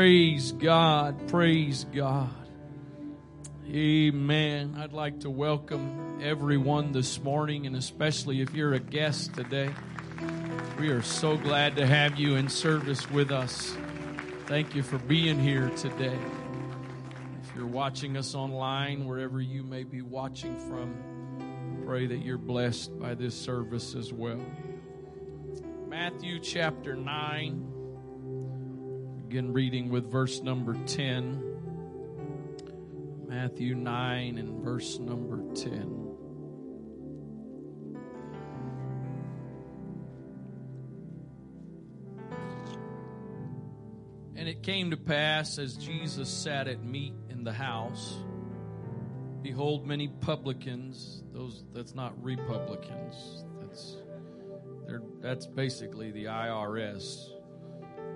Praise God. Praise God. Amen. I'd like to welcome everyone this morning, and especially if you're a guest today. We are so glad to have you in service with us. Thank you for being here today. If you're watching us online, wherever you may be watching from, pray that you're blessed by this service as well. Matthew chapter 9. Begin reading with verse number 10. Matthew 9 and verse number 10. And it came to pass as Jesus sat at meat in the house, behold, many publicans, those that's not republicans, that's that's basically the IRS.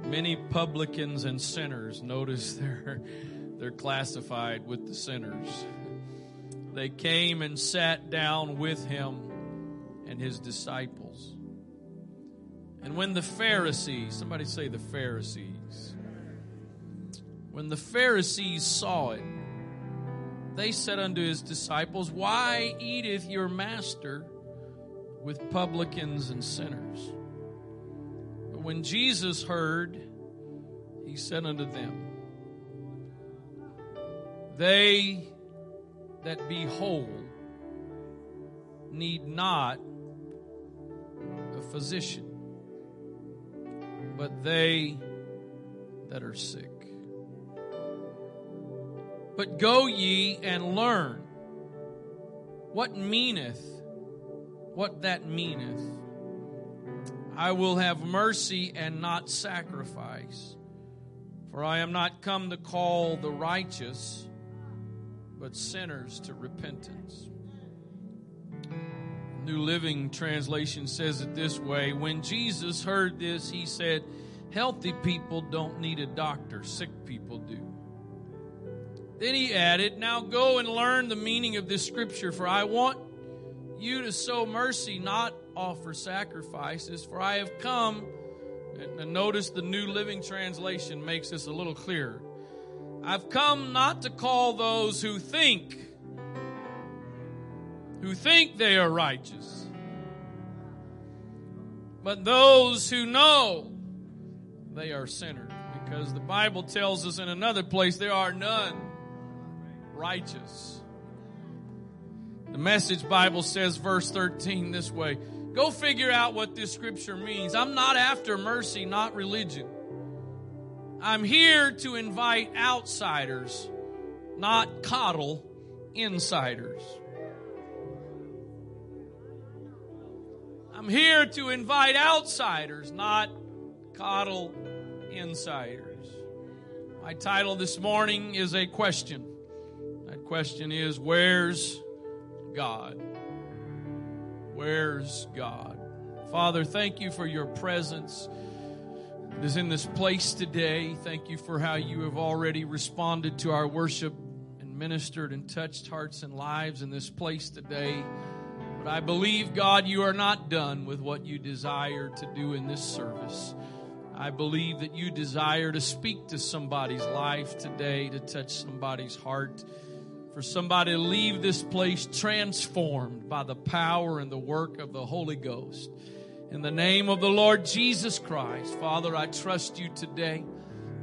Many publicans and sinners, notice they're they're classified with the sinners. They came and sat down with him and his disciples. And when the Pharisees, somebody say the Pharisees, when the Pharisees saw it, they said unto his disciples, Why eateth your master with publicans and sinners? When Jesus heard, he said unto them, They that be whole need not a physician, but they that are sick. But go ye and learn what meaneth, what that meaneth. I will have mercy and not sacrifice, for I am not come to call the righteous, but sinners to repentance. New Living Translation says it this way When Jesus heard this, he said, Healthy people don't need a doctor, sick people do. Then he added, Now go and learn the meaning of this scripture, for I want you to sow mercy, not offer sacrifices, for I have come. And notice the New Living Translation makes this a little clearer. I've come not to call those who think, who think they are righteous, but those who know they are sinners. Because the Bible tells us in another place there are none righteous. The message Bible says, verse 13, this way Go figure out what this scripture means. I'm not after mercy, not religion. I'm here to invite outsiders, not coddle insiders. I'm here to invite outsiders, not coddle insiders. My title this morning is a question. That question is Where's God? Where's God? Father, thank you for your presence that is in this place today. Thank you for how you have already responded to our worship and ministered and touched hearts and lives in this place today. But I believe, God, you are not done with what you desire to do in this service. I believe that you desire to speak to somebody's life today, to touch somebody's heart for somebody to leave this place transformed by the power and the work of the Holy Ghost. In the name of the Lord Jesus Christ, Father, I trust you today.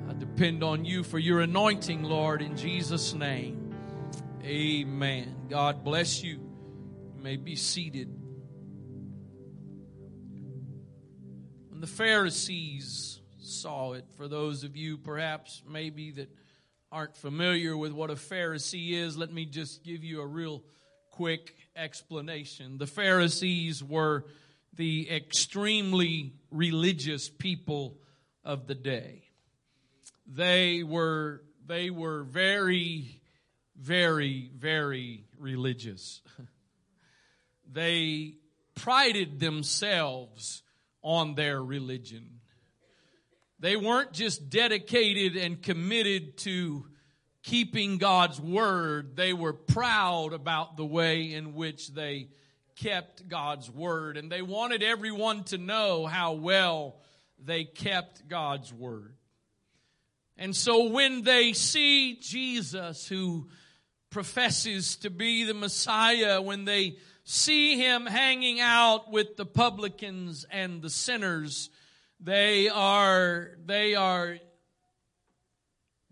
I depend on you for your anointing, Lord, in Jesus' name. Amen. God bless you. You may be seated. When the Pharisees saw it, for those of you perhaps maybe that aren't familiar with what a Pharisee is, let me just give you a real quick explanation. The Pharisees were the extremely religious people of the day. They were they were very very very religious. they prided themselves on their religion. They weren't just dedicated and committed to keeping God's word, they were proud about the way in which they kept God's word. And they wanted everyone to know how well they kept God's word. And so when they see Jesus, who professes to be the Messiah, when they see him hanging out with the publicans and the sinners, they are, they are,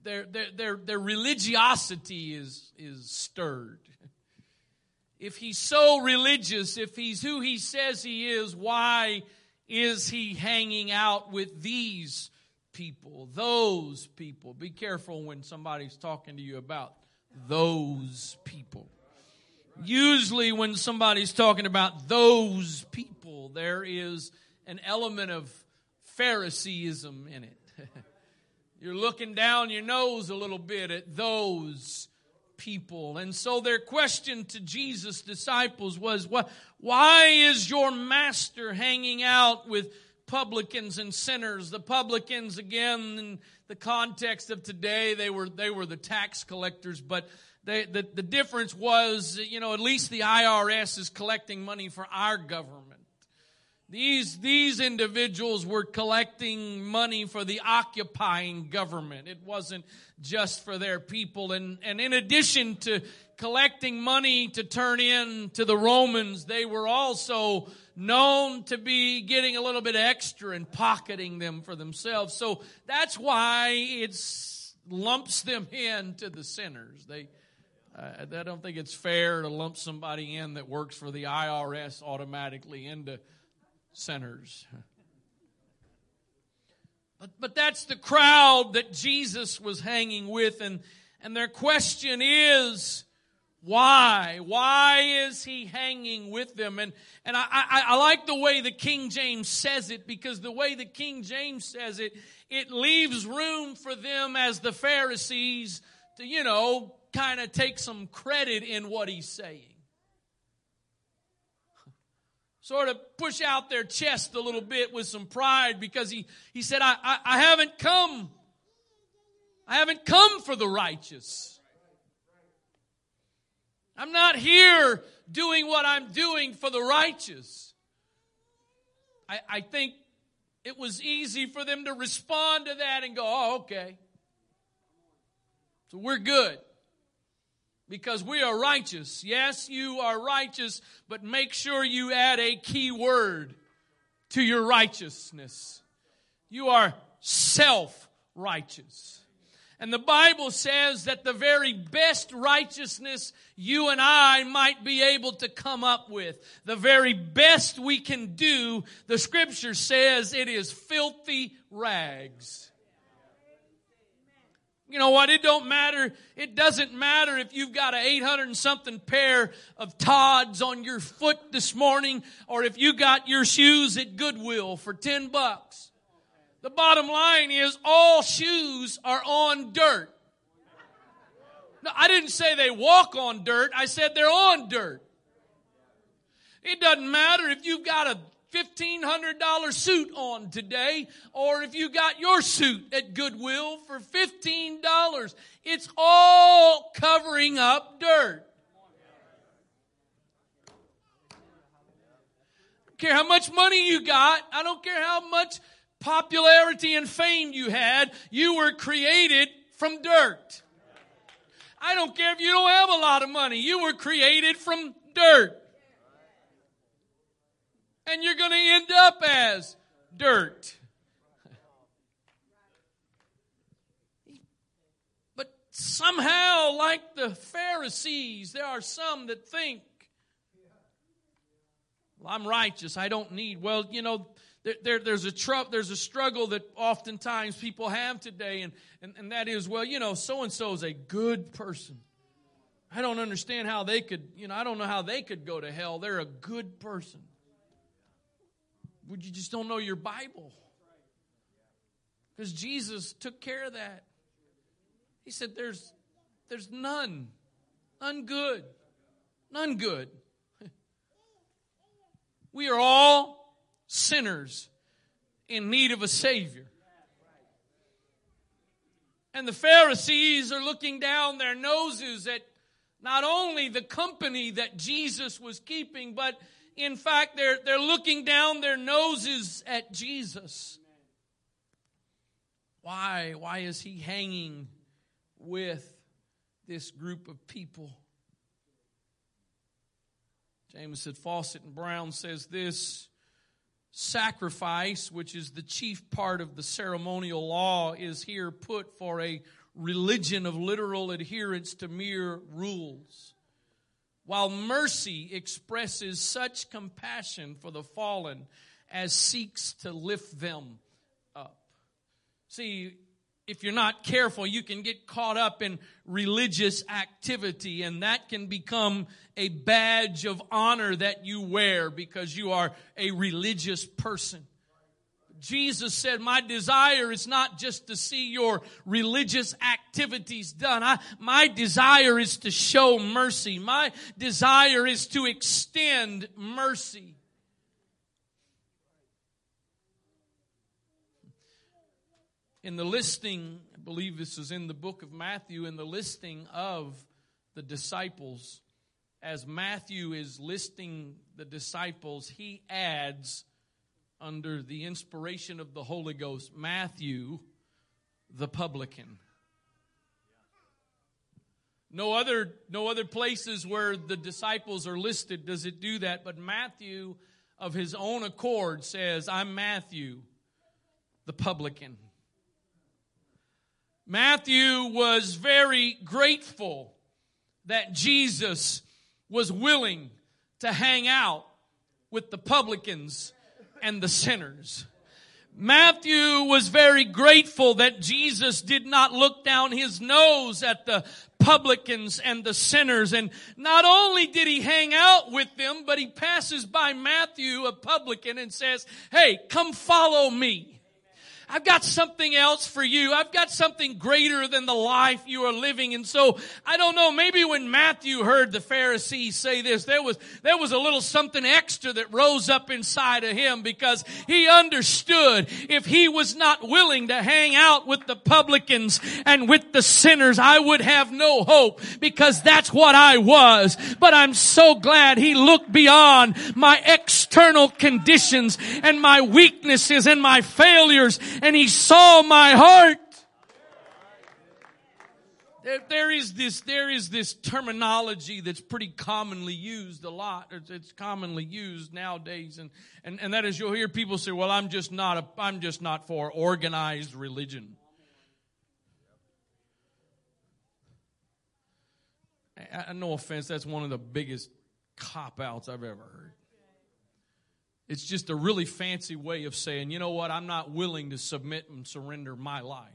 their, their, their, their religiosity is, is stirred. If he's so religious, if he's who he says he is, why is he hanging out with these people, those people. Be careful when somebody's talking to you about those people. Usually, when somebody's talking about those people, there is an element of Phariseeism in it. You're looking down your nose a little bit at those people. And so their question to Jesus' disciples was, Why is your master hanging out with publicans and sinners. The publicans, again, in the context of today, they were, they were the tax collectors, but they, the, the difference was, you know, at least the IRS is collecting money for our government. These, these individuals were collecting money for the occupying government. It wasn't just for their people. And, and in addition to collecting money to turn in to the Romans, they were also known to be getting a little bit extra and pocketing them for themselves. So that's why it lumps them in to the sinners. They, uh, I don't think it's fair to lump somebody in that works for the IRS automatically into sinners. But, but that's the crowd that Jesus was hanging with, and, and their question is, why? Why is he hanging with them? And, and I, I, I, like the way the King James says it because the way the King James says it, it leaves room for them as the Pharisees to, you know, kind of take some credit in what he's saying. Sort of push out their chest a little bit with some pride because he, he said, I, I, I haven't come. I haven't come for the righteous. I'm not here doing what I'm doing for the righteous. I, I think it was easy for them to respond to that and go, oh, okay. So we're good because we are righteous. Yes, you are righteous, but make sure you add a key word to your righteousness. You are self righteous. And the Bible says that the very best righteousness you and I might be able to come up with, the very best we can do, the scripture says it is filthy rags. You know what? It don't matter. It doesn't matter if you've got an 800 and something pair of Tod's on your foot this morning or if you got your shoes at Goodwill for 10 bucks. The bottom line is all shoes are on dirt. No, I didn't say they walk on dirt. I said they're on dirt. It doesn't matter if you've got a $1,500 suit on today or if you got your suit at Goodwill for $15. It's all covering up dirt. Care how much money you got. I don't care how much popularity and fame you had, you were created from dirt. I don't care if you don't have a lot of money, you were created from dirt. And you're going to end up as dirt. But somehow, like the Pharisees, there are some that think, well, I'm righteous. I don't need. Well, you know, there, there, there's a tr- there's a struggle that oftentimes people have today, and, and, and that is, well, you know, so and so is a good person. I don't understand how they could, you know, I don't know how they could go to hell. They're a good person. You just don't know your Bible? Because Jesus took care of that. He said, "There's, there's none, none good, none good." We are all sinners in need of a Savior. And the Pharisees are looking down their noses at not only the company that Jesus was keeping, but in fact, they're, they're looking down their noses at Jesus. Why? Why is he hanging with this group of people? Jamieson, Fausset and Brown says this sacrifice, which is the chief part of the ceremonial law, is here put for a religion of literal adherence to mere rules. While mercy expresses such compassion for the fallen as seeks to lift them up. See, if you're not careful, you can get caught up in religious activity and that can become a badge of honor that you wear because you are a religious person. Jesus said, my desire is not just to see your religious activities done. I, my desire is to show mercy. My desire is to extend mercy. in the listing, I believe this is in the book of Matthew, in the listing of the disciples, as Matthew is listing the disciples, he adds, under the inspiration of the Holy Ghost, Matthew, the publican. No other, no other places where the disciples are listed does it do that, but Matthew, of his own accord, says, I'm Matthew, the publican. Matthew was very grateful that Jesus was willing to hang out with the publicans and the sinners. Matthew was very grateful that Jesus did not look down his nose at the publicans and the sinners. And not only did he hang out with them, but he passes by Matthew, a publican, and says, Hey, come follow me. I've got something else for you. I've got something greater than the life you are living. And so, I don't know, maybe when Matthew heard the Pharisees say this, there was, there was a little something extra that rose up inside of him because he understood if he was not willing to hang out with the publicans and with the sinners, I would have no hope because that's what I was. But I'm so glad he looked beyond my external conditions and my weaknesses and my failures and he saw my heart. There, is this, there is this terminology that's pretty commonly used a lot. It's, it's commonly used nowadays. And, and, and that is you'll hear people say, well, I'm just not a, I'm just not for organized religion. I, no offense, that's one of the biggest cop outs I've ever heard. It's just a really fancy way of saying, you know what, I'm not willing to submit and surrender my life.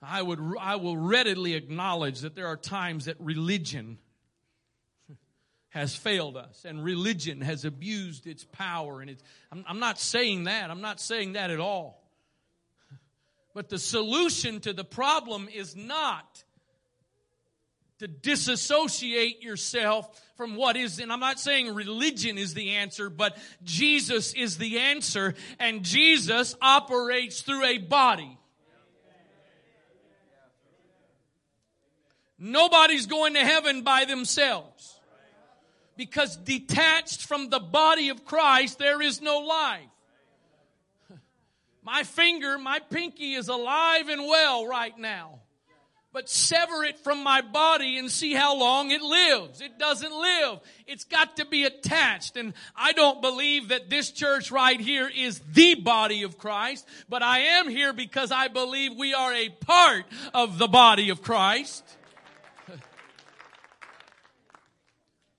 I would I will readily acknowledge that there are times that religion has failed us and religion has abused its power and it's I'm, I'm not saying that. I'm not saying that at all. But the solution to the problem is not to disassociate yourself from what is, and I'm not saying religion is the answer, but Jesus is the answer, and Jesus operates through a body. Nobody's going to heaven by themselves. Because detached from the body of Christ, there is no life. My finger, my pinky is alive and well right now but sever it from my body and see how long it lives. It doesn't live. It's got to be attached. And I don't believe that this church right here is the body of Christ, but I am here because I believe we are a part of the body of Christ.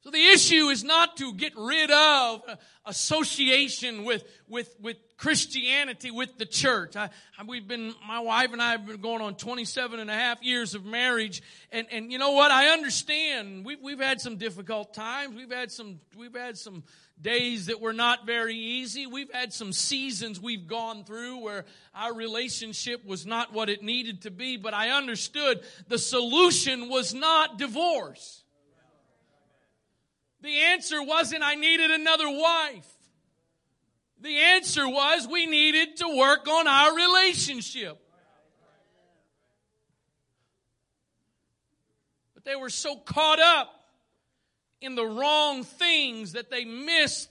So the issue is not to get rid of association with, with, with Christianity, with the church. I, we've been, my wife and I have been going on 27 and a half years of marriage. And, and you know what? I understand. We've, we've had some difficult times. We've had some, we've had some days that were not very easy. We've had some seasons we've gone through where our relationship was not what it needed to be, but I understood the solution was not divorce. The answer wasn't, I needed another wife. The answer was, we needed to work on our relationship. But they were so caught up in the wrong things that they missed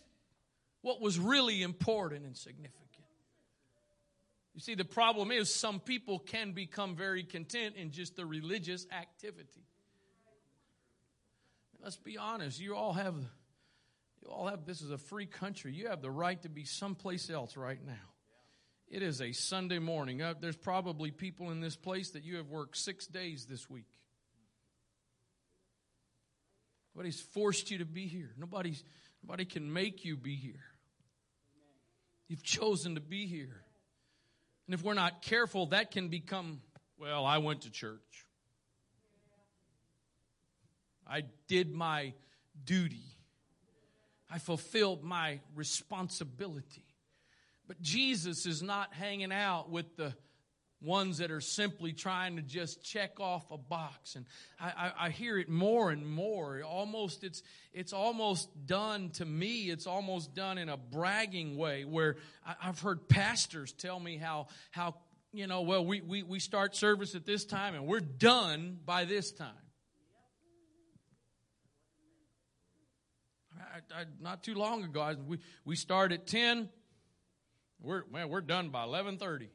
what was really important and significant. You see, the problem is some people can become very content in just the religious activity. Let's be honest, you all have you all have this is a free country. You have the right to be someplace else right now. It is a Sunday morning. Uh, there's probably people in this place that you have worked six days this week. Nobody's forced you to be here. Nobody's, nobody can make you be here. You've chosen to be here. And if we're not careful, that can become, well, I went to church. I did my duty. I fulfilled my responsibility. But Jesus is not hanging out with the ones that are simply trying to just check off a box and I, I, I, hear it more and more almost it's it's almost done to me it's almost done in a bragging way where I, i've heard pastors tell me how how you know well we, we we start service at this time and we're done by this time I, not too long ago we we start at 10 we're man, we're done by eleven thirty,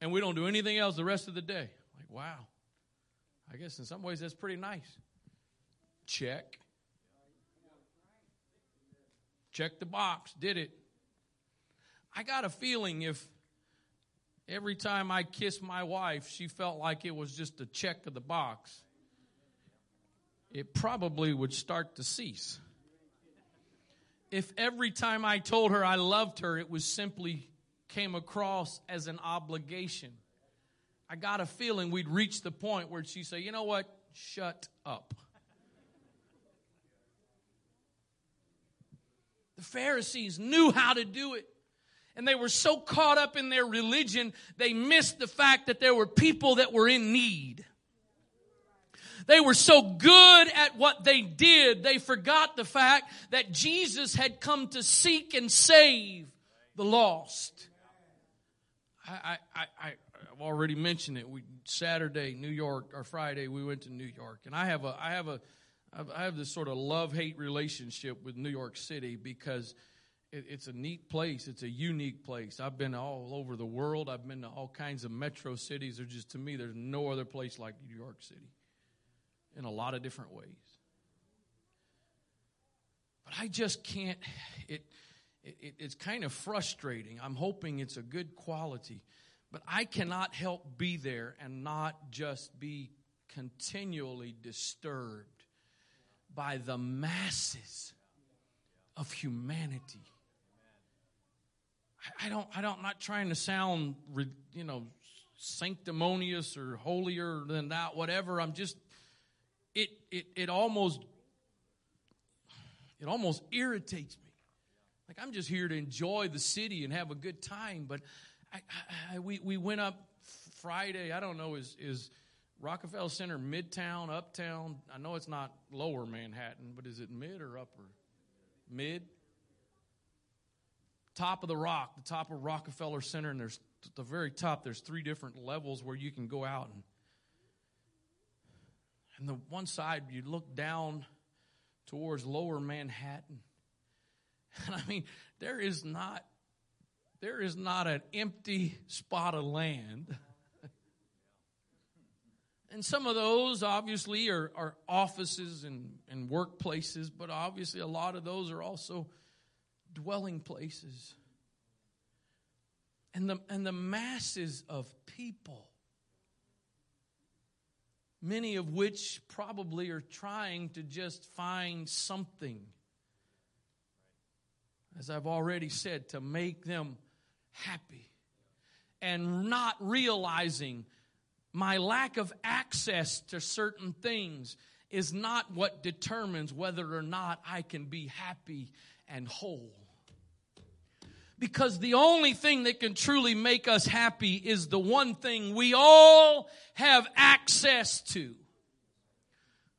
and we don't do anything else the rest of the day. Like wow, I guess in some ways that's pretty nice. Check. Check the box. Did it. I got a feeling if every time I kissed my wife, she felt like it was just a check of the box, it probably would start to cease if every time I told her I loved her, it was simply came across as an obligation. I got a feeling we'd reach the point where she'd say, you know what? Shut up. The Pharisees knew how to do it. And they were so caught up in their religion, they missed the fact that there were people that were in need. They were so good at what they did, they forgot the fact that Jesus had come to seek and save the lost. I, I, I, I've already mentioned it. We Saturday, New York, or Friday, we went to New York, and I have a, I have a, I have this sort of love hate relationship with New York City because it, it's a neat place. It's a unique place. I've been all over the world. I've been to all kinds of metro cities. There's just to me, there's no other place like New York City in a lot of different ways. But I just can't, it, it, it's kind of frustrating. I'm hoping it's a good quality, but I cannot help be there and not just be continually disturbed by the masses of humanity. I, don't, I don't, I'm not trying to sound, you know, sanctimonious or holier than that, whatever. I'm just it, it, it almost it almost irritates me. Like I'm just here to enjoy the city and have a good time, but I, I, we we went up Friday. I don't know is is Rockefeller Center Midtown, Uptown. I know it's not Lower Manhattan, but is it mid or upper? Mid. Top of the rock, the top of Rockefeller Center, and there's at the very top. There's three different levels where you can go out and and the one side, you look down towards lower Manhattan. And I mean, there is not there is not an empty spot of land. and some of those obviously are, are offices and, and workplaces, but obviously a lot of those are also dwelling places. And the, and the masses of people many of which probably are trying to just find something, as I've already said, to make them happy. And not realizing my lack of access to certain things is not what determines whether or not I can be happy and whole. Because the only thing that can truly make us happy is the one thing we all have access to.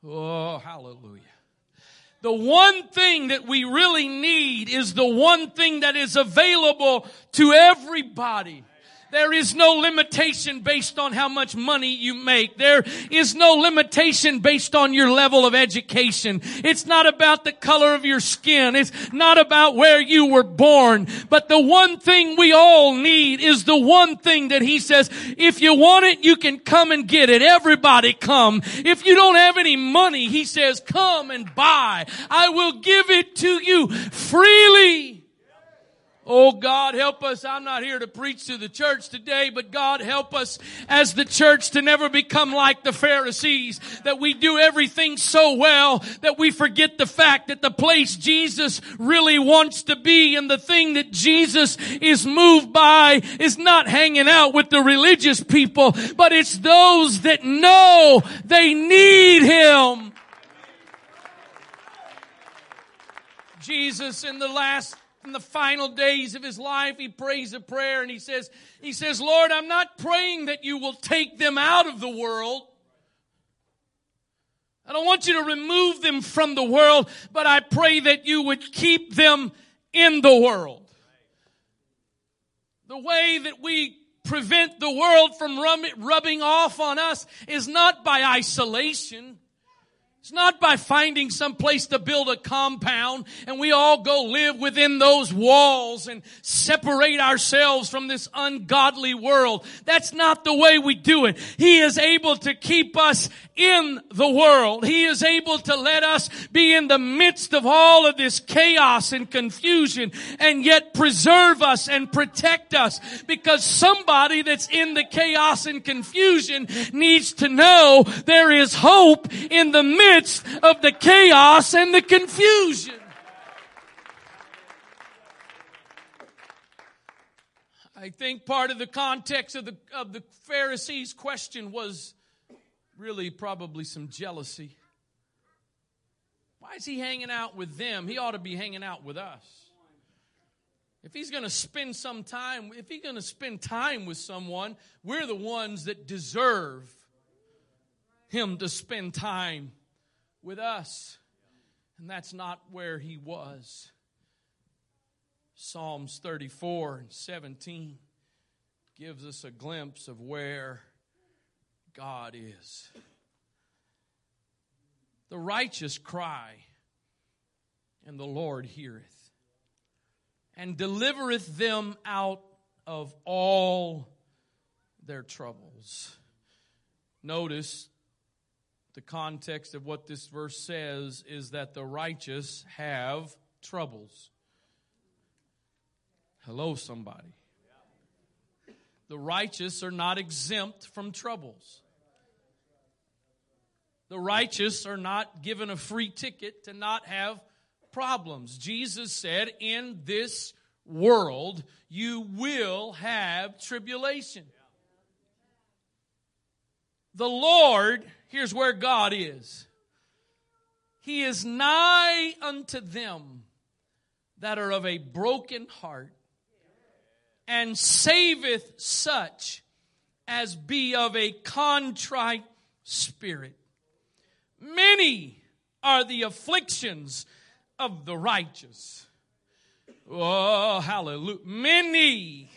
Oh, hallelujah. The one thing that we really need is the one thing that is available to everybody. There is no limitation based on how much money you make. There is no limitation based on your level of education. It's not about the color of your skin. It's not about where you were born. But the one thing we all need is the one thing that he says, if you want it, you can come and get it. Everybody come. If you don't have any money, he says, come and buy. I will give it to you freely. Oh God, help us. I'm not here to preach to the church today, but God help us as the church to never become like the Pharisees, that we do everything so well that we forget the fact that the place Jesus really wants to be and the thing that Jesus is moved by is not hanging out with the religious people, but it's those that know they need Him. Jesus in the last in the final days of his life, he prays a prayer and he says, he says, Lord, I'm not praying that you will take them out of the world. I don't want you to remove them from the world, but I pray that you would keep them in the world. The way that we prevent the world from rubbing off on us is not by isolation. It's not by finding some place to build a compound and we all go live within those walls and separate ourselves from this ungodly world. That's not the way we do it. He is able to keep us in the world. He is able to let us be in the midst of all of this chaos and confusion and yet preserve us and protect us because somebody that's in the chaos and confusion needs to know there is hope in the midst of the chaos and the confusion. I think part of the context of the, of the Pharisees' question was really probably some jealousy. Why is he hanging out with them? He ought to be hanging out with us. If he's going to spend some time, if he's going to spend time with someone, we're the ones that deserve him to spend time with us. And that's not where he was. Psalms 34 and 17 gives us a glimpse of where God is. The righteous cry, and the Lord heareth, and delivereth them out of all their troubles. Notice the context of what this verse says is that the righteous have troubles. Hello, somebody. The righteous are not exempt from troubles. The righteous are not given a free ticket to not have problems. Jesus said, In this world, you will have tribulation. The Lord, here's where God is. He is nigh unto them that are of a broken heart and saveth such as be of a contrite spirit. Many are the afflictions of the righteous. Oh, hallelujah. Many,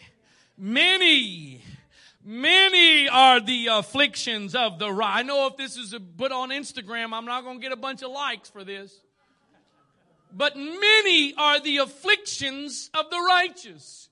many, many are the afflictions of the right. I know if this is put on Instagram, I'm not going to get a bunch of likes for this. But many are the afflictions of the righteous.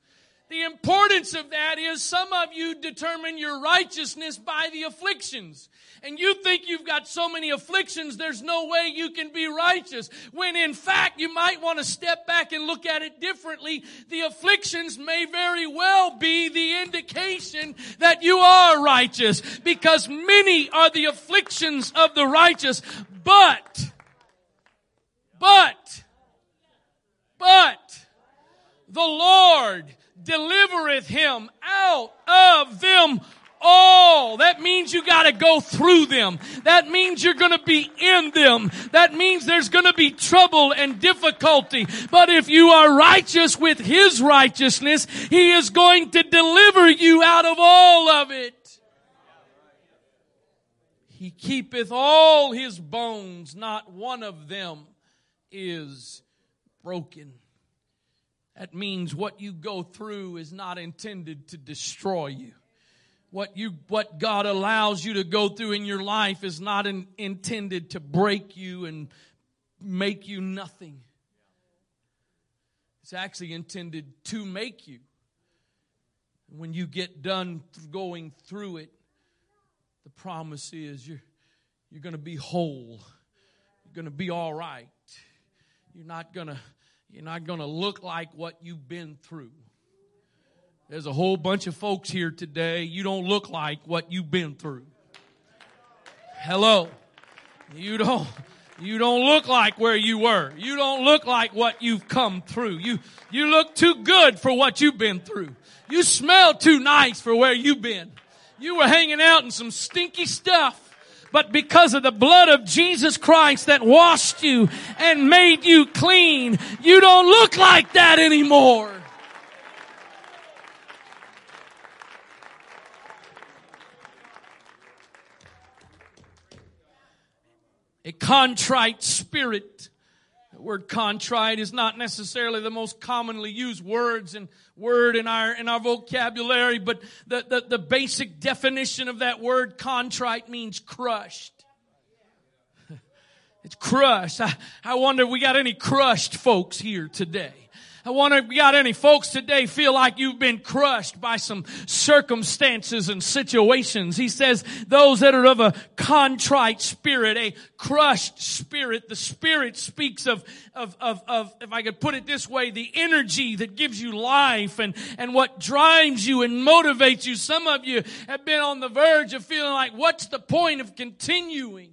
The importance of that is some of you determine your righteousness by the afflictions. And you think you've got so many afflictions, there's no way you can be righteous. When in fact, you might want to step back and look at it differently. The afflictions may very well be the indication that you are righteous because many are the afflictions of the righteous. But, but, but, the Lord delivereth him out of them all. That means you gotta go through them. That means you're gonna be in them. That means there's gonna be trouble and difficulty. But if you are righteous with His righteousness, He is going to deliver you out of all of it. He keepeth all His bones, not one of them is broken. That means what you go through is not intended to destroy you. What you, what God allows you to go through in your life is not in, intended to break you and make you nothing. It's actually intended to make you. When you get done going through it, the promise is you're, you're going to be whole. You're going to be all right. You're not going to you're not going to look like what you've been through. There's a whole bunch of folks here today. You don't look like what you've been through. Hello. You don't you don't look like where you were. You don't look like what you've come through. You you look too good for what you've been through. You smell too nice for where you've been. You were hanging out in some stinky stuff but because of the blood of Jesus Christ that washed you and made you clean, you don't look like that anymore. A contrite spirit. The word contrite is not necessarily the most commonly used words and word in our in our vocabulary, but the, the, the basic definition of that word contrite means crushed. It's crushed. I, I wonder if we got any crushed folks here today. I wonder if we got any folks today feel like you've been crushed by some circumstances and situations. He says those that are of a contrite spirit, a crushed spirit. The spirit speaks of, of, of, of, if I could put it this way, the energy that gives you life and, and what drives you and motivates you. Some of you have been on the verge of feeling like, what's the point of continuing?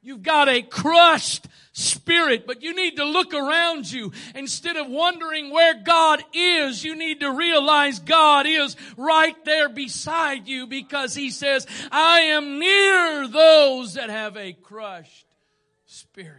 You've got a crushed spirit, but you need to look around you. Instead of wondering where God is, you need to realize God is right there beside you because He says, I am near those that have a crushed spirit.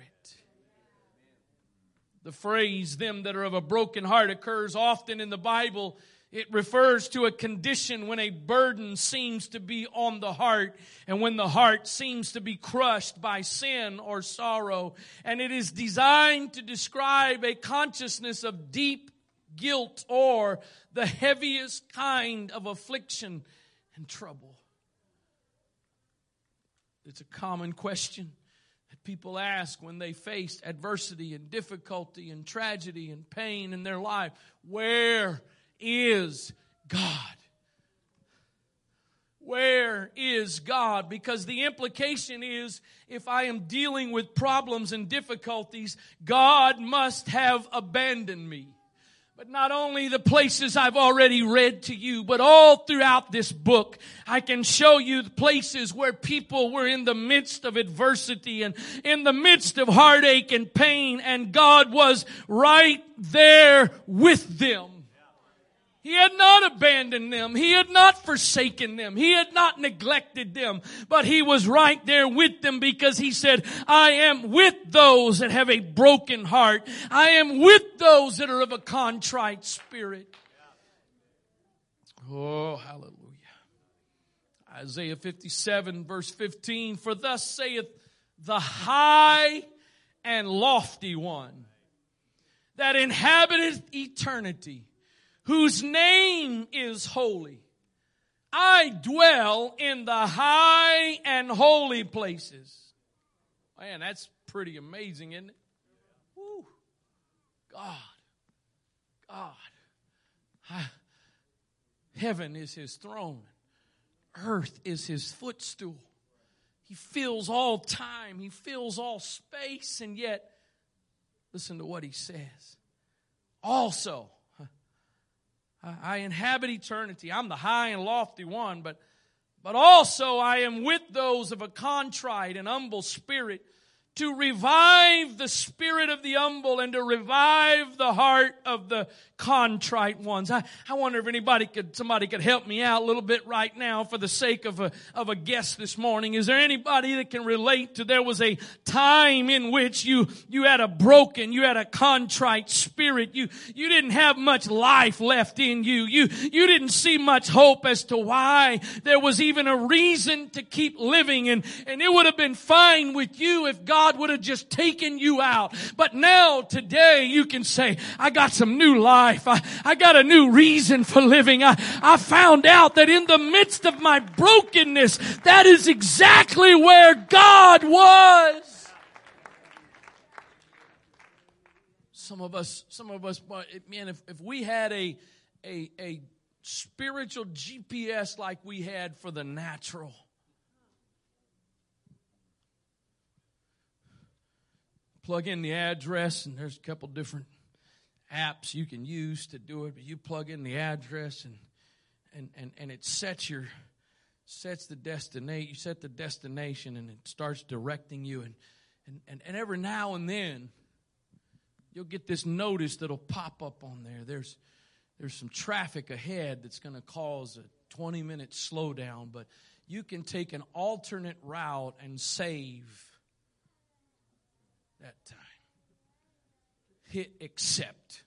The phrase, them that are of a broken heart, occurs often in the Bible it refers to a condition when a burden seems to be on the heart and when the heart seems to be crushed by sin or sorrow. And it is designed to describe a consciousness of deep guilt or the heaviest kind of affliction and trouble. It's a common question that people ask when they face adversity and difficulty and tragedy and pain in their life. Where is God? Where is God? Because the implication is if I am dealing with problems and difficulties, God must have abandoned me. But not only the places I've already read to you, but all throughout this book, I can show you the places where people were in the midst of adversity and in the midst of heartache and pain, and God was right there with them. He had not abandoned them. He had not forsaken them. He had not neglected them. But he was right there with them because he said, I am with those that have a broken heart. I am with those that are of a contrite spirit. Oh, hallelujah. Isaiah 57 verse 15, for thus saith the high and lofty one that inhabiteth eternity whose name is holy. I dwell in the high and holy places. Man, that's pretty amazing, isn't it? Woo. God. God. Heaven is his throne. Earth is his footstool. He fills all time. He fills all space. And yet, listen to what he says. Also, I inhabit eternity. I'm the high and lofty one, but, but also I am with those of a contrite and humble spirit to revive the spirit of the humble and to revive the heart of the contrite ones. I, I wonder if anybody could, somebody could help me out a little bit right now for the sake of a, of a guest this morning. Is there anybody that can relate to there was a time in which you, you had a broken, you had a contrite spirit. You, you didn't have much life left in you. You, you didn't see much hope as to why there was even a reason to keep living and, and it would have been fine with you if God God would have just taken you out. But now, today, you can say, I got some new life. I, I got a new reason for living. I, I found out that in the midst of my brokenness, that is exactly where God was. Some of us, some of us, man, if, if we had a, a, a spiritual GPS like we had for the natural, plug in the address, and there's a couple different apps you can use to do it. But you plug in the address, and and and, and it sets your sets the destination. You set the destination, and it starts directing you. And and and, and every now and then, you'll get this notice that'll pop up on there. There's there's some traffic ahead that's going to cause a 20 minute slowdown, but you can take an alternate route and save that time. Hit accept.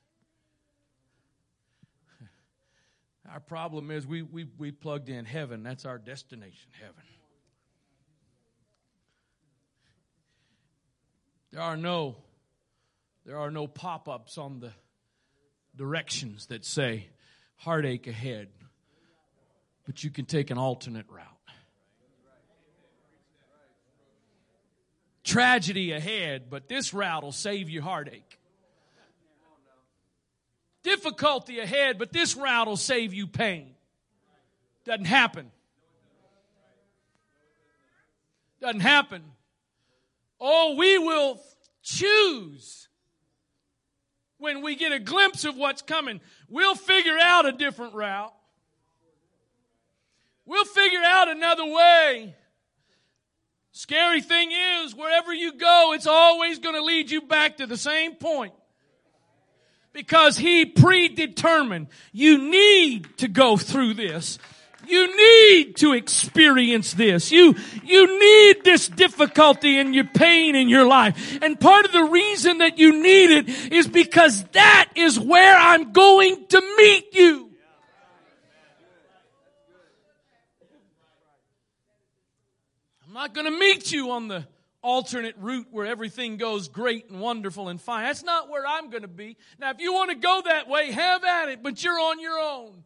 Our problem is we, we, we plugged in heaven. That's our destination, heaven. There are no there are no pop-ups on the directions that say heartache ahead. But you can take an alternate route. Tragedy ahead, but this route will save you heartache. Difficulty ahead, but this route will save you pain. Doesn't happen. Doesn't happen. Oh, we will choose when we get a glimpse of what's coming. We'll figure out a different route. We'll figure out another way. Scary thing is, wherever you go, it's always going to lead you back to the same point. Because He predetermined you need to go through this. You need to experience this. You, you need this difficulty and your pain in your life. And part of the reason that you need it is because that is where I'm going to meet you. Not going to meet you on the alternate route where everything goes great and wonderful and fine. That's not where I'm going to be. Now, if you want to go that way, have at it, but you're on your own.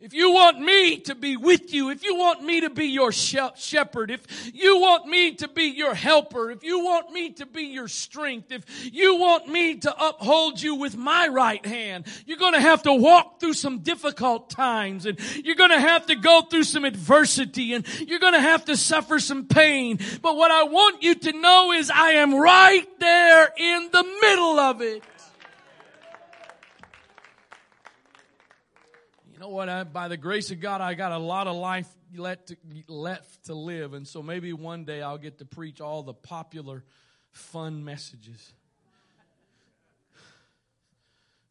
If you want me to be with you, if you want me to be your shepherd, if you want me to be your helper, if you want me to be your strength, if you want me to uphold you with my right hand, you're going to have to walk through some difficult times and you're going to have to go through some adversity and you're going to have to suffer some pain. But what I want you to know is I am right there in the middle of it. You know what? I, by the grace of God, I got a lot of life left to, left to live. And so maybe one day I'll get to preach all the popular, fun messages.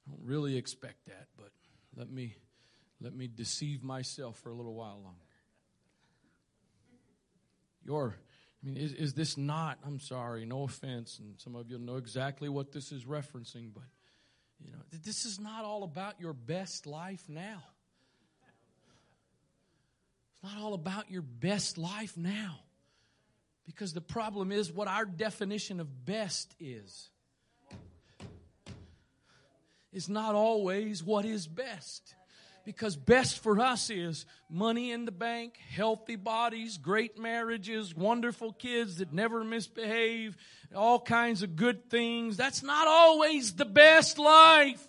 I don't really expect that, but let me, let me deceive myself for a little while longer. Your, I mean, is, is this not, I'm sorry, no offense, and some of you know exactly what this is referencing, but you know, this is not all about your best life now. It's not all about your best life now. Because the problem is what our definition of best is. Is not always what is best. Because best for us is money in the bank, healthy bodies, great marriages, wonderful kids that never misbehave, all kinds of good things. That's not always the best life.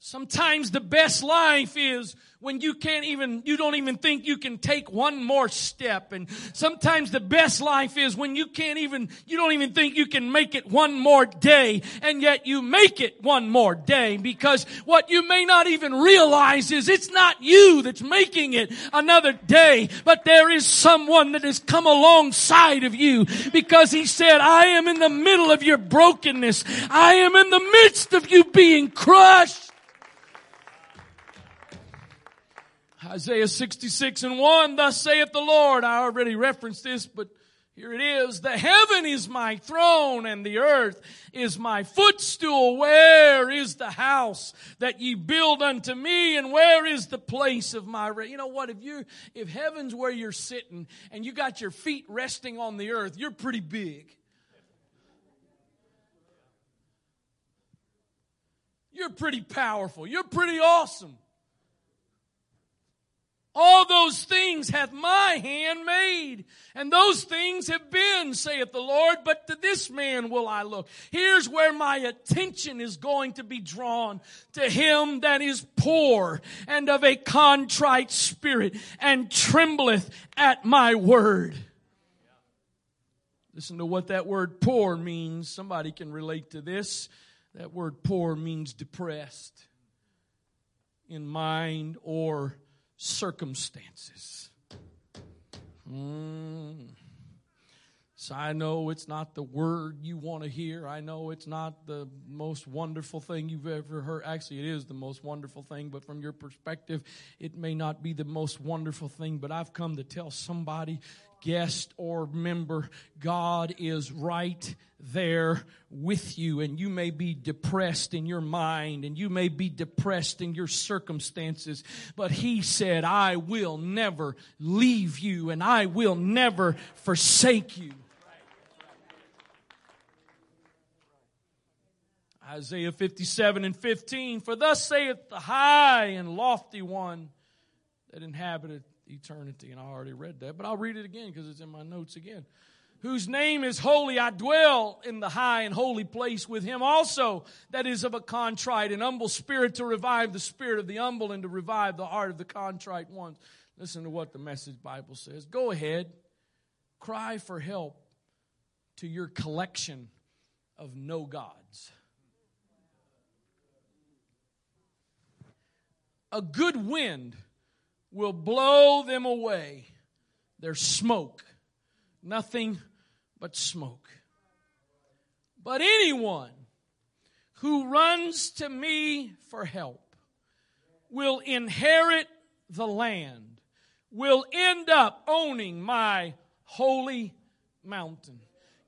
Sometimes the best life is when you can't even, you don't even think you can take one more step. And sometimes the best life is when you can't even, you don't even think you can make it one more day. And yet you make it one more day because what you may not even realize is it's not you that's making it another day, but there is someone that has come alongside of you because he said, I am in the middle of your brokenness. I am in the midst of you being crushed. Isaiah 66 and 1, thus saith the Lord. I already referenced this, but Here it is. The heaven is my throne and the earth is my footstool. Where is the house that ye build unto me and where is the place of my rest? You know what? If you, if heaven's where you're sitting and you got your feet resting on the earth, you're pretty big. You're pretty powerful. You're pretty awesome. All those things hath my hand made, and those things have been, saith the Lord, but to this man will I look. Here's where my attention is going to be drawn to him that is poor and of a contrite spirit and trembleth at my word. Listen to what that word poor means. Somebody can relate to this. That word poor means depressed in mind or circumstances. Mm. So I know it's not the word you want to hear. I know it's not the most wonderful thing you've ever heard. Actually, it is the most wonderful thing, but from your perspective, it may not be the most wonderful thing. But I've come to tell somebody guest or member, God is right there with you and you may be depressed in your mind and you may be depressed in your circumstances, but he said, I will never leave you and I will never forsake you. Isaiah 57 and 15, for thus saith the high and lofty one that inhabiteth eternity. And I already read that, but I'll read it again because it's in my notes again. Whose name is holy, I dwell in the high and holy place with him also that is of a contrite and humble spirit to revive the spirit of the humble and to revive the heart of the contrite ones. Listen to what the message Bible says. Go ahead, cry for help to your collection of no gods. A good wind will blow them away. There's smoke, nothing but smoke. But anyone who runs to me for help will inherit the land, will end up owning my holy mountain.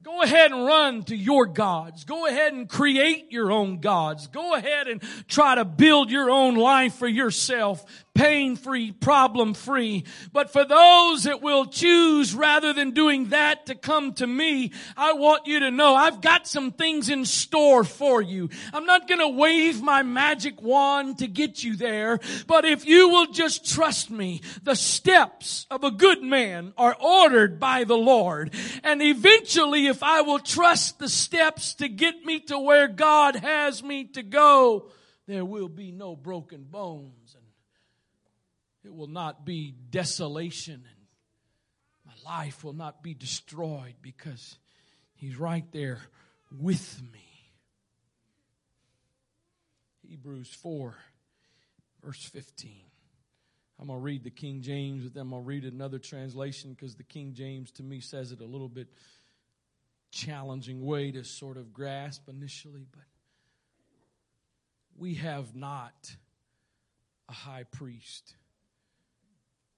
Go ahead and run to your gods. Go ahead and create your own gods. Go ahead and try to build your own life for yourself pain free, problem free. But for those that will choose rather than doing that to come to me, I want you to know I've got some things in store for you. I'm not going to wave my magic wand to get you there, but if you will just trust me, the steps of a good man are ordered by the Lord. And eventually, if I will trust the steps to get me to where God has me to go, there will be no broken bones it will not be desolation and my life will not be destroyed because He's right there with me. Hebrews 4, verse 15. I'm going to read the King James, but then I'm going to read another translation because the King James to me says it a little bit challenging way to sort of grasp initially. But we have not a high priest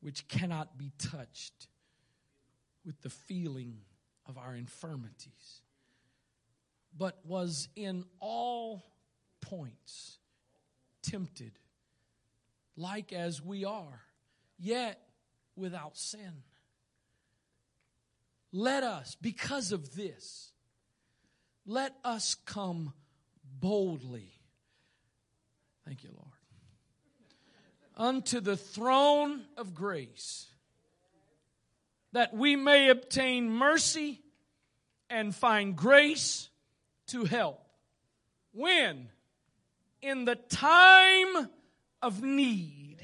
which cannot be touched with the feeling of our infirmities, but was in all points tempted, like as we are, yet without sin. Let us, because of this, let us come boldly. Thank you, Lord unto the throne of grace, that we may obtain mercy and find grace to help. When? In the time of need.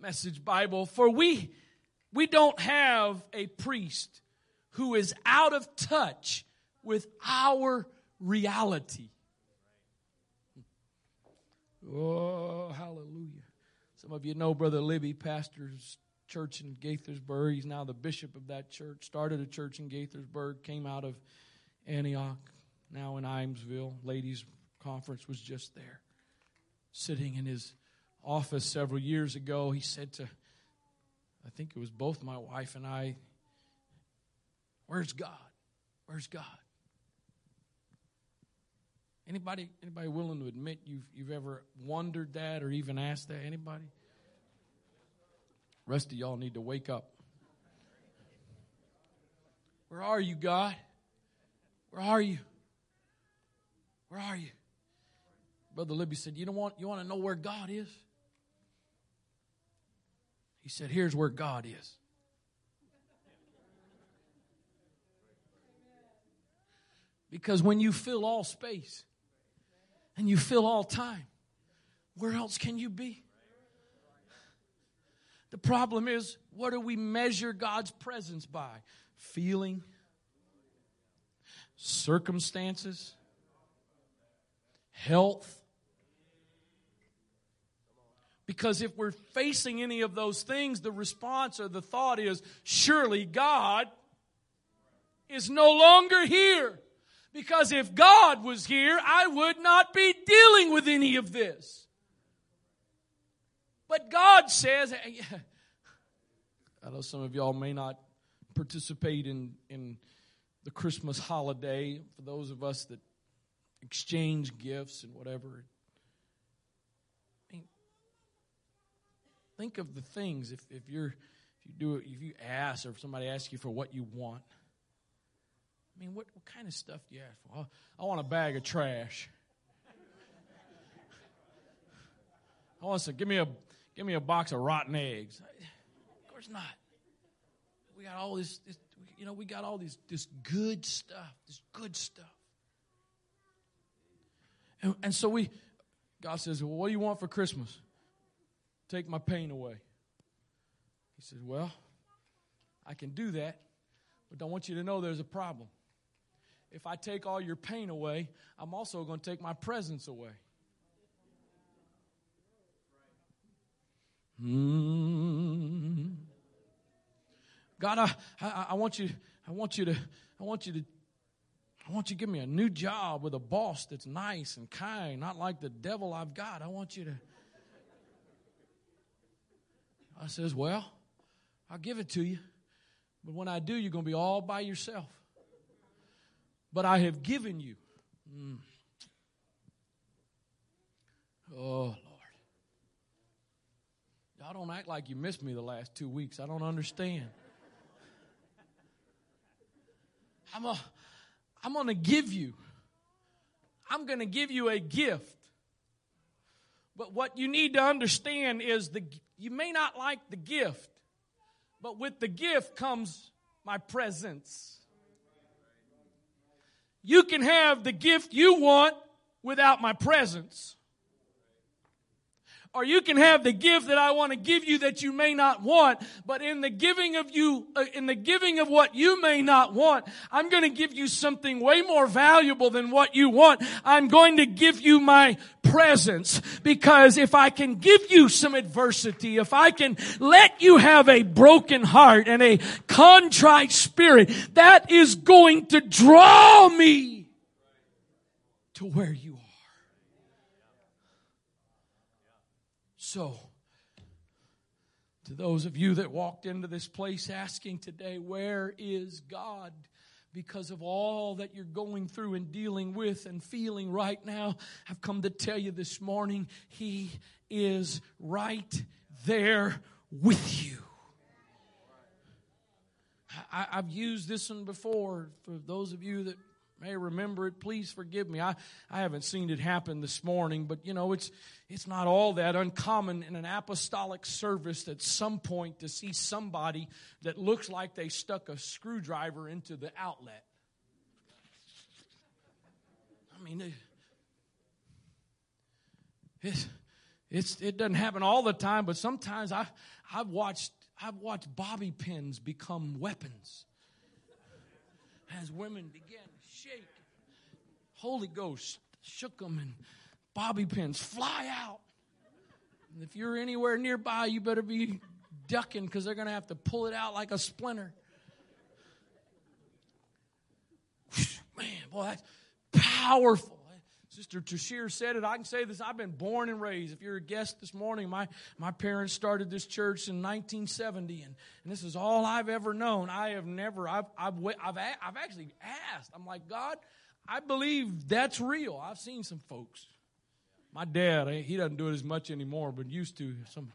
Message Bible, for we we don't have a priest who is out of touch with our reality. Oh, hallelujah. Some of you know Brother Libby, pastor's church in Gaithersburg. He's now the bishop of that church. Started a church in Gaithersburg, came out of Antioch, now in Ijamsville. Ladies' conference was just there. Sitting in his office several years ago, he said to I think it was both my wife and I. Where's God? Where's God? Anybody, anybody willing to admit you've, you've ever wondered that or even asked that? Anybody? rest of y'all need to wake up. Where are you, God? Where are you? Where are you? Brother Libby said, You don't want you want to know where God is? He said, Here's where God is. Because when you fill all space and you fill all time, where else can you be? The problem is, what do we measure God's presence by? Feeling, circumstances, health. Because if we're facing any of those things, the response or the thought is surely God is no longer here. Because if God was here, I would not be dealing with any of this. But God says, I know some of y'all may not participate in, in the Christmas holiday, for those of us that exchange gifts and whatever. I mean, think of the things if, if you're if you do it, if you ask or if somebody asks you for what you want. I mean, what, what kind of stuff do you ask for? I want a bag of trash. I want to give me a give me a box of rotten eggs. Of course not. We got all this, this you know, we got all this this good stuff, this good stuff. And, and so we, God says, well, what do you want for Christmas? Take my pain away. He says, well, I can do that, but I want you to know there's a problem if I take all your pain away, I'm also going to take my presence away. Mm. God, I, I, I, want you, I want you to, I want you to, I want you to give me a new job with a boss that's nice and kind, not like the devil I've got. I want you to. I says, well, I'll give it to you, but when I do, you're going to be all by yourself but I have given you. Mm. Oh, Lord. Y'all don't act like you missed me the last two weeks. I don't understand. I'm, a, I'm going to give you. I'm going to give you a gift. But what you need to understand is the you may not like the gift, but with the gift comes my presence. You can have the gift you want without my presence. Or you can have the gift that I want to give you that you may not want, but in the giving of you, uh, in the giving of what you may not want, I'm going to give you something way more valuable than what you want. I'm going to give you my presence because if I can give you some adversity, if I can let you have a broken heart and a contrite spirit, that is going to draw me to where you are. So, to those of you that walked into this place asking today, where is God? Because of all that you're going through and dealing with and feeling right now, I've come to tell you this morning, He is right there with you. I, have used this one before for those of you that may remember it, please forgive me. I, I haven't seen it happen this morning, but you know, it's, it's not all that uncommon in an apostolic service at some point to see somebody that looks like they stuck a screwdriver into the outlet. I mean, it's, it's, it doesn't happen all the time, but sometimes I, I've watched I've watched bobby pins become weapons as women begin shake. Holy Ghost shook them and bobby pins fly out. And if you're anywhere nearby, you better be ducking because they're going to have to pull it out like a splinter. Man, boy, that's powerful. Sister Tashir said it. I can say this. I've been born and raised. If you're a guest this morning, my, my parents started this church in 1970, and, and this is all I've ever known. I have never, I've, I've, I've, I've actually asked. I'm like, God, I believe that's real. I've seen some folks. My dad, eh, he doesn't do it as much anymore, but used to. Some,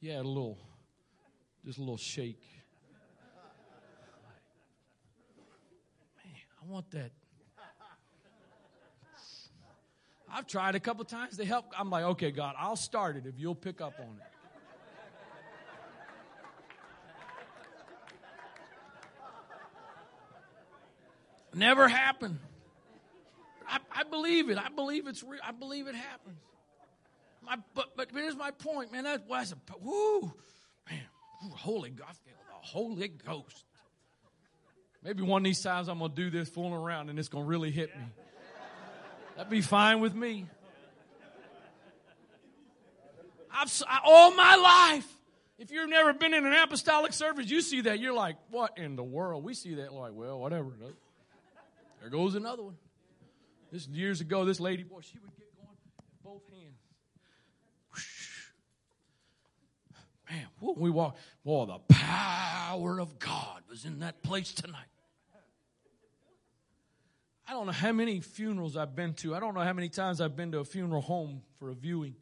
he had a little, just a little shake. Man, I want that I've tried a couple times to help. I'm like, okay, God, I'll start it if you'll pick up on it. Never happened. I, I, believe it. I believe it's real. I believe it happens. My, but, but here's my point, man. That was a man. Holy God, the Holy Ghost. Maybe one of these times I'm gonna do this fooling around and it's gonna really hit me. That'd be fine with me. I've, I, all my life, if you've never been in an apostolic service, you see that. You're like, what in the world? We see that like, well, whatever. There goes another one. This years ago, this lady, boy, she would get going with both hands. Man, whoa, we walk. Boy, the power of God was in that place tonight. I don't know how many funerals I've been to. I don't know how many times I've been to a funeral home for a viewing.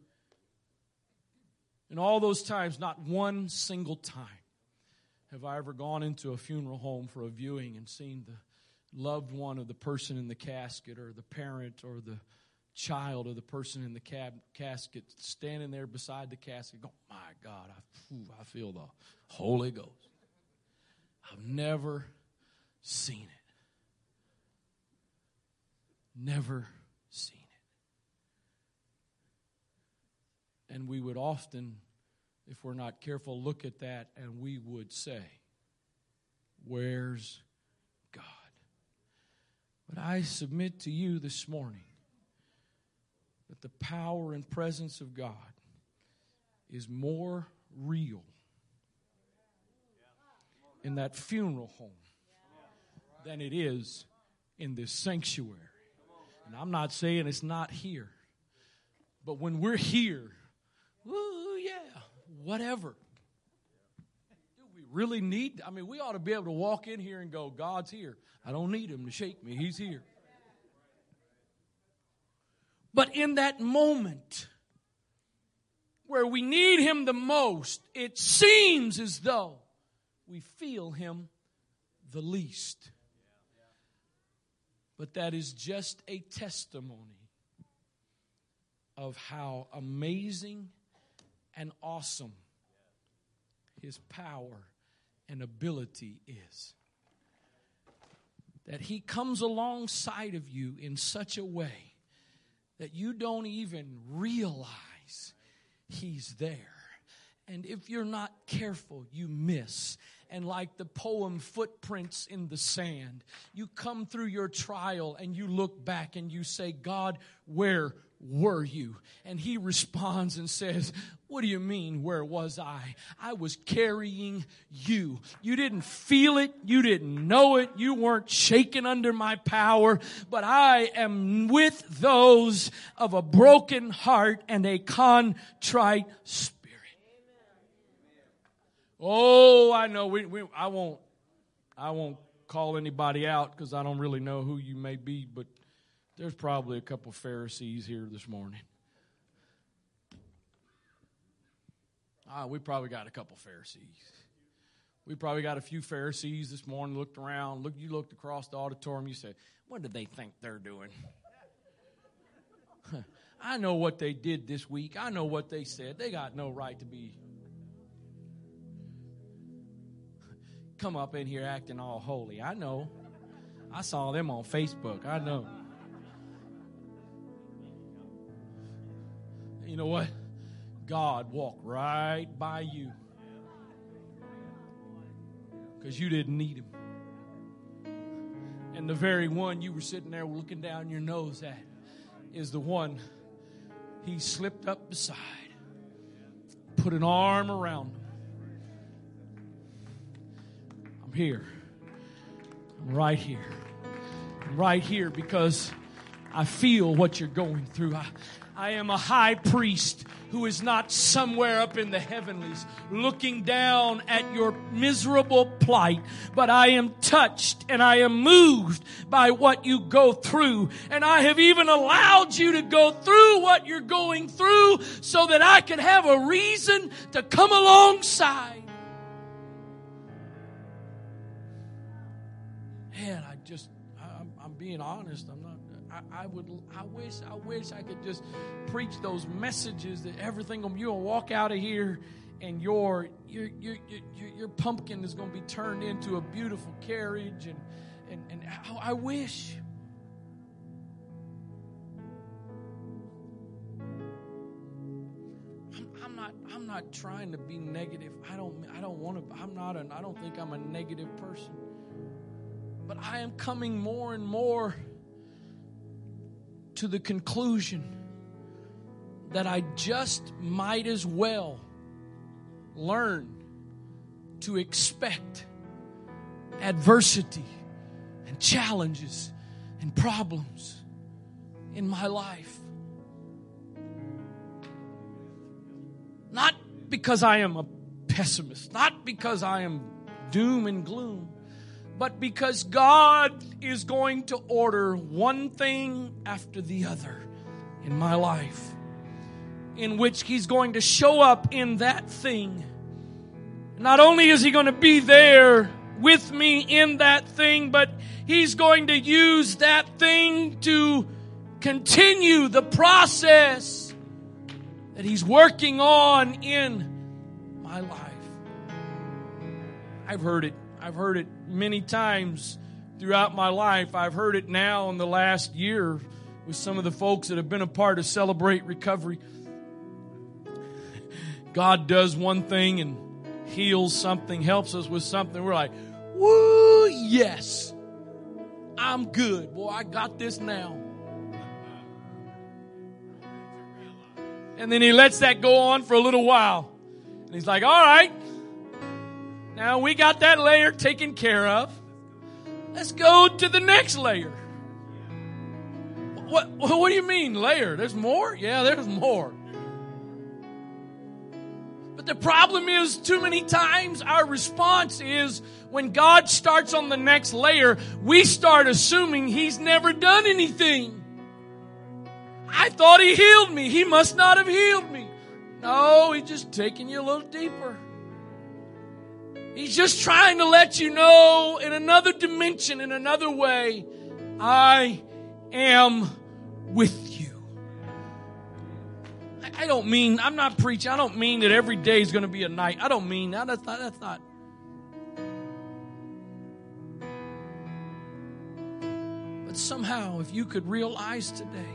And all those times, not one single time have I ever gone into a funeral home for a viewing and seen the loved one of the person in the casket or the parent or the child of the person in the cab, casket standing there beside the casket going, My God, I, ooh, I feel the Holy Ghost. I've never seen it never seen it. And we would often, if we're not careful, look at that and we would say, Where's God? But I submit to you this morning that the power and presence of God is more real in that funeral home than it is in this sanctuary. And I'm not saying it's not here. But when we're here, woo, yeah, whatever. Do we really need, I mean, we ought to be able to walk in here and go, God's here. I don't need him to shake me. He's here. But in that moment where we need him the most, it seems as though we feel him the least. But that is just a testimony of how amazing and awesome his power and ability is. That he comes alongside of you in such a way that you don't even realize he's there. And if you're not careful, you miss and like the poem Footprints in the Sand, you come through your trial and you look back and you say, God, where were you? And he responds and says, What do you mean, where was I? I was carrying you. You didn't feel it, you didn't know it, you weren't shaken under my power, but I am with those of a broken heart and a contrite spirit. Oh, I know. We, we, I won't. I won't call anybody out because I don't really know who you may be, but there's probably a couple Pharisees here this morning. Ah, we probably got a couple Pharisees. We probably got a few Pharisees this morning. Looked around. Look, you looked across the auditorium. You said, "What do they think they're doing?" I know what they did this week. I know what they said. They got no right to be come up in here acting all holy. I know. I saw them on Facebook. I know. You know what? God walked right by you because you didn't need him. And the very one you were sitting there looking down your nose at is the one he slipped up beside, put an arm around him I'm here. I'm right here. I'm right here because I feel what you're going through. I, I am a high priest who is not somewhere up in the heavenlies looking down at your miserable plight, but I am touched and I am moved by what you go through. And I have even allowed you to go through what you're going through so that I can have a reason to come alongside. Man, I just, I'm, I'm being honest. I'm not I, I, would, I wish, I wish I could just preach those messages that everything you'll walk out of here and your your your your, your pumpkin is going to be turned into a beautiful carriage and and and I, I wish. I'm not I'm not trying to be negative. I don't I don't want to I'm not an I don't think I'm a negative person. But I am coming more and more to the conclusion that I just might as well learn to expect adversity and challenges and problems in my life. Not because I am a pessimist, not because I am doom and gloom, but because God is going to order one thing after the other in my life, in which He's going to show up in that thing. Not only is He going to be there with me in that thing, but He's going to use that thing to continue the process that He's working on in my life. I've heard it I've heard it many times throughout my life. I've heard it now in the last year with some of the folks that have been a part of Celebrate Recovery. God does one thing and heals something, helps us with something. We're like, woo, yes, I'm good. Boy, I got this now. And then he lets that go on for a little while. And he's like, all right, now we got that layer taken care of. Let's go to the next layer. What, what do you mean, layer? There's more? Yeah, there's more. But the problem is, too many times our response is when God starts on the next layer, we start assuming He's never done anything. I thought He healed me. He must not have healed me. No, He's just taking you a little deeper. He's just trying to let you know in another dimension, in another way, I am with you. I don't mean, I'm not preaching, I don't mean that every day is going to be a night. I don't mean that. That's not, that's not. But somehow, if you could realize today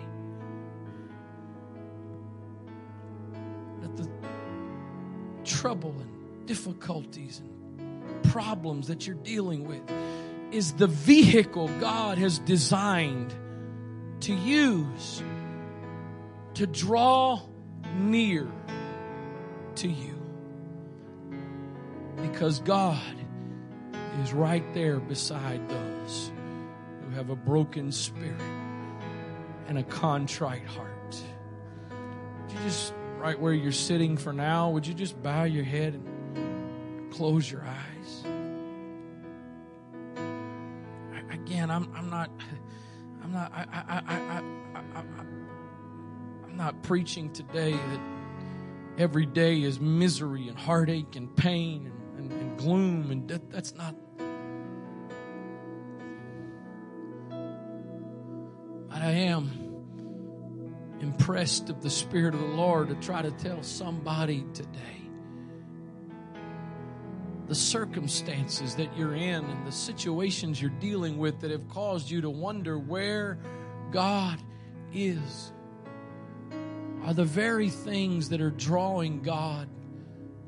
that the trouble and difficulties and problems that you're dealing with is the vehicle God has designed to use to draw near to you. Because God is right there beside those who have a broken spirit and a contrite heart. Would you just, right where you're sitting for now, would you just bow your head and close your eyes? Again, I'm, I'm not, I'm not, I, I, I, I, I'm not preaching today that every day is misery and heartache and pain and, and, and gloom, and that, that's not. But I am impressed of the Spirit of the Lord to try to tell somebody today the circumstances that you're in and the situations you're dealing with that have caused you to wonder where God is are the very things that are drawing God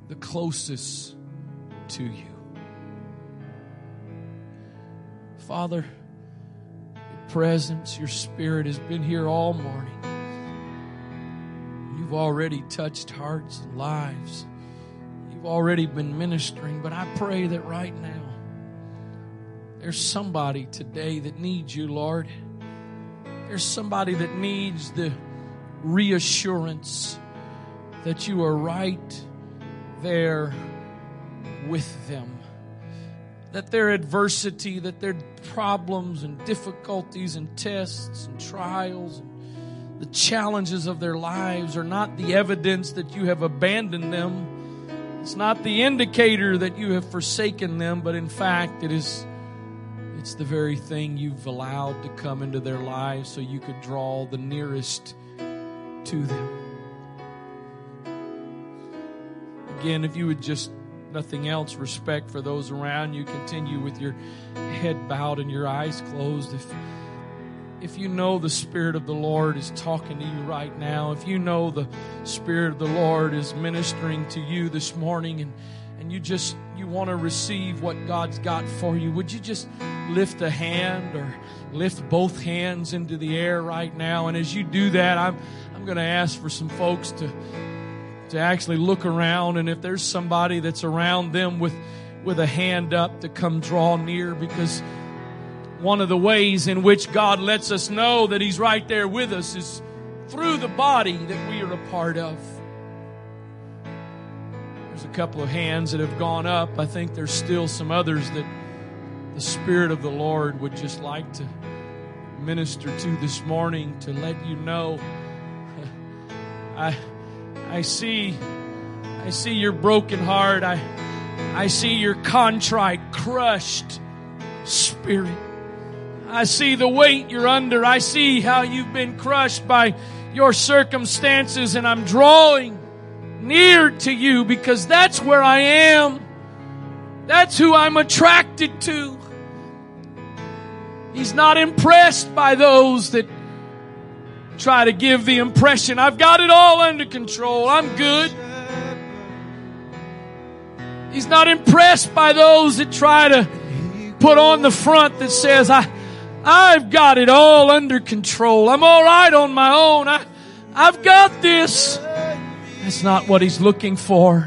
the closest to you. Father, your presence, your spirit has been here all morning. You've already touched hearts and lives already been ministering, but I pray that right now there's somebody today that needs you, Lord. There's somebody that needs the reassurance that you are right there with them. That their adversity, that their problems and difficulties and tests and trials and the challenges of their lives are not the evidence that you have abandoned them. It's not the indicator that you have forsaken them, but in fact, it is it's the very thing you've allowed to come into their lives so you could draw the nearest to them. Again, if you would just nothing else, respect for those around you. Continue with your head bowed and your eyes closed. If if you know the Spirit of the Lord is talking to you right now, if you know the Spirit of the Lord is ministering to you this morning and, and you just you want to receive what God's got for you, would you just lift a hand or lift both hands into the air right now? And as you do that, I'm I'm going to ask for some folks to to actually look around and if there's somebody that's around them with with a hand up to come draw near because one of the ways in which God lets us know that he's right there with us is through the body that we are a part of. There's a couple of hands that have gone up. I think there's still some others that the Spirit of the Lord would just like to minister to this morning to let you know. I I see, I see your broken heart. I, I see your contrite, crushed spirit. I see the weight you're under. I see how you've been crushed by your circumstances, and I'm drawing near to you because that's where I am. That's who I'm attracted to. He's not impressed by those that try to give the impression I've got it all under control. I'm good. He's not impressed by those that try to put on the front that says, I, I've got it all under control. I'm all right on my own. I, I've got this. That's not what he's looking for.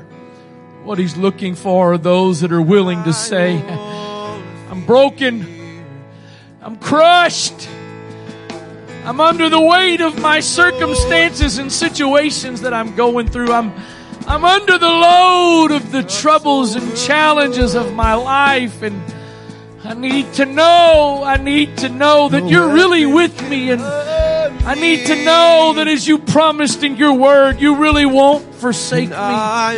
What he's looking for are those that are willing to say, I'm broken. I'm crushed. I'm under the weight of my circumstances and situations that I'm going through. I'm, I'm under the load of the troubles and challenges of my life and I need to know, I need to know that you're really with me and I need to know that as you promised in your word, you really won't forsake me. I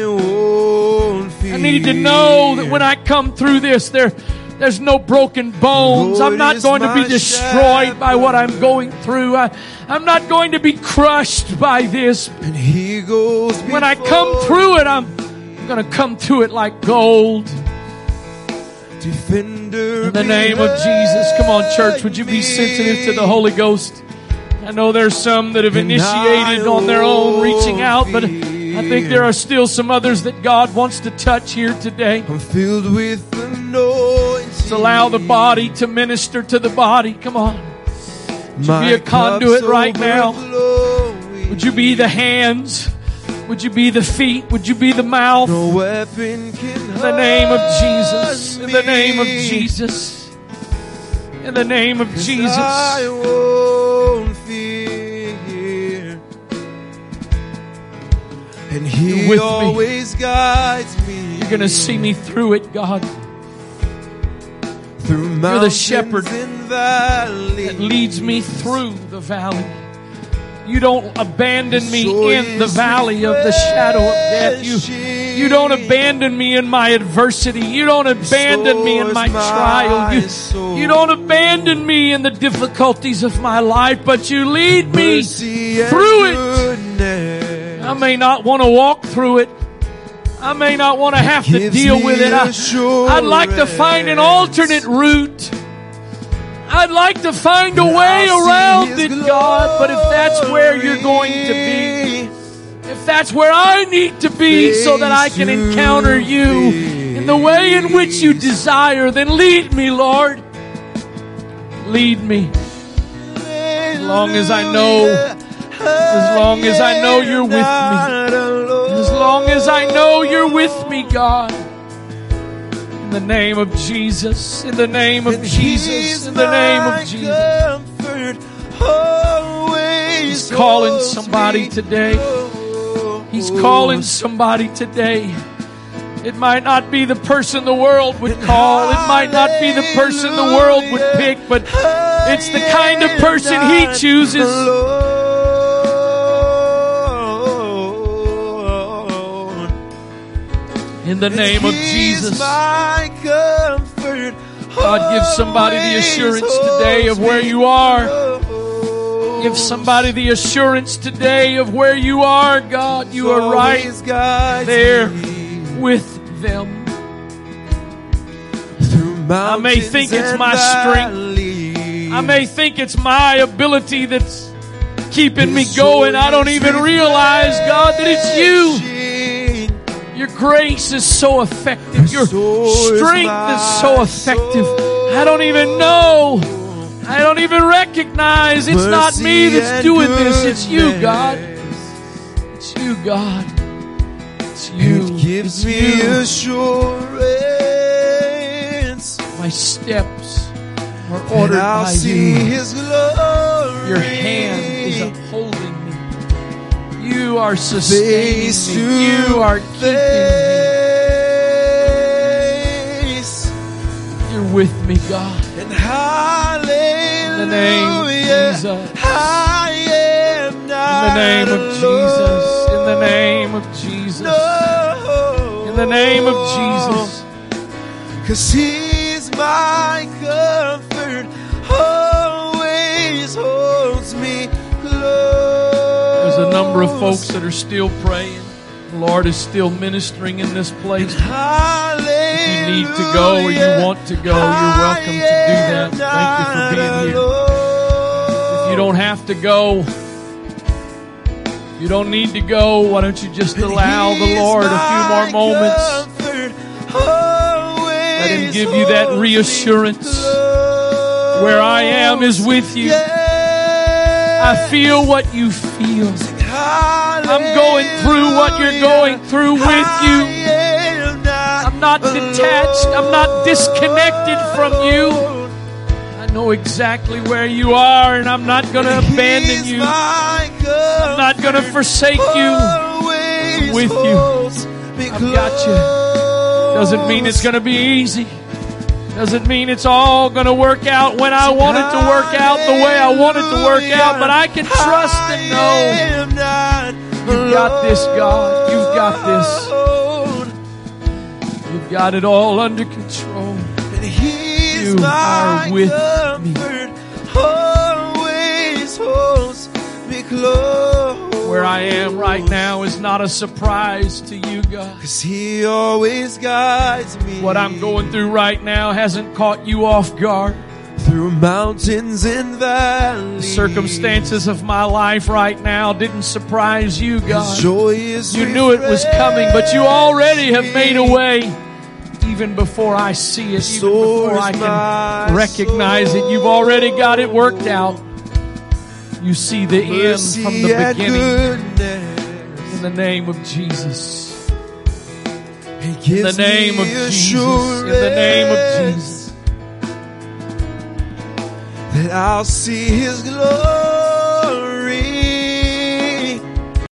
need to know that when I come through this, there, there's no broken bones. I'm not going to be destroyed by what I'm going through. I, am not going to be crushed by this. And he goes when I come through it, I'm, I'm going to come through it like gold. Defender In the name of Jesus. Come on, church. Would you be sensitive to the Holy Ghost? I know there's some that have initiated on their own reaching out, but I think there are still some others that God wants to touch here today. I'm filled with anointing. allow the body to minister to the body. Come on. Would you be a conduit right now? Would you be the hands? Would you be the feet? Would you be the mouth? No weapon can In the name of Jesus. In the name of Jesus. In the name of Jesus. And He with always me. guides me. You're going to see me through it, God. Through You're the shepherd that leads me through the valley. You don't abandon me in the valley of the shadow of death. You, you don't abandon me in my adversity. You don't abandon me in my trial. You, you don't abandon me in the difficulties of my life, but you lead me through it. I may not want to walk through it. I may not want to have to deal with it. I, would like to find an alternate route. I'd like to find a way around it, God. But if that's where you're going to be, if that's where I need to be so that I can encounter you in the way in which you desire, then lead me, Lord. Lead me. As long as I know as long as I know you're with me. As long as I know you're with me, God. In the name of Jesus. In the name of Jesus. In the name of Jesus. He's calling somebody today. He's calling somebody today. It might not be the person the world would call. It might not be the person the world would pick, but it's the kind of person He chooses. In the name of Jesus. God, give somebody the assurance today of where you are. Give somebody the assurance today of where you are, God. You are right there with them. I may think it's my strength. I may think it's my ability that's keeping me going. I don't even realize, God, that it's you. Your grace is so effective. Your strength is so effective. I don't even know. I don't even recognize it's not me that's doing this. It's you, God. It's you, God. It's you. It gives me assurance. My steps are ordered by see you. His glory. Your hand is upholding. You are sustaining face me. You are keeping me. You're with me, God. And hallelujah. In the name of Jesus. I am In the name of Jesus. In the name of Jesus. In the name of Jesus. Cause he's my comfort, always holds me close. A number of folks that are still praying. The Lord is still ministering in this place. If you need to go or you want to go, you're welcome to do that. Thank you for being here. If you don't have to go, you don't need to go, why don't you just allow the Lord a few more moments? Let Him give you that reassurance. Where I am is with you. I feel what you feel. I'm going through what you're going through with you. I'm not detached. I'm not disconnected from you. I know exactly where you are, and I'm not going to abandon you. I'm not going to forsake you. I'm with you. I've got you. Doesn't mean it's going to be easy. Doesn't mean it's all going to work out when I want it to work out the way I want it to work out, but I can trust and know you've got this, God. You've got this. You've got it all under control. and You are with me. Always holds me close. Where I am right now is not a surprise to you, God. Cause he always guides me. What I'm going through right now hasn't caught you off guard. Through mountains and The valleys. circumstances of my life right now didn't surprise you, God. joy is You knew it was coming, but you already have made a way. Even before I see it, even before I can recognize it, you've already got it worked out. You see the end from the beginning. In the name of Jesus. In the name of Jesus. In the name of Jesus. That I'll see his glory.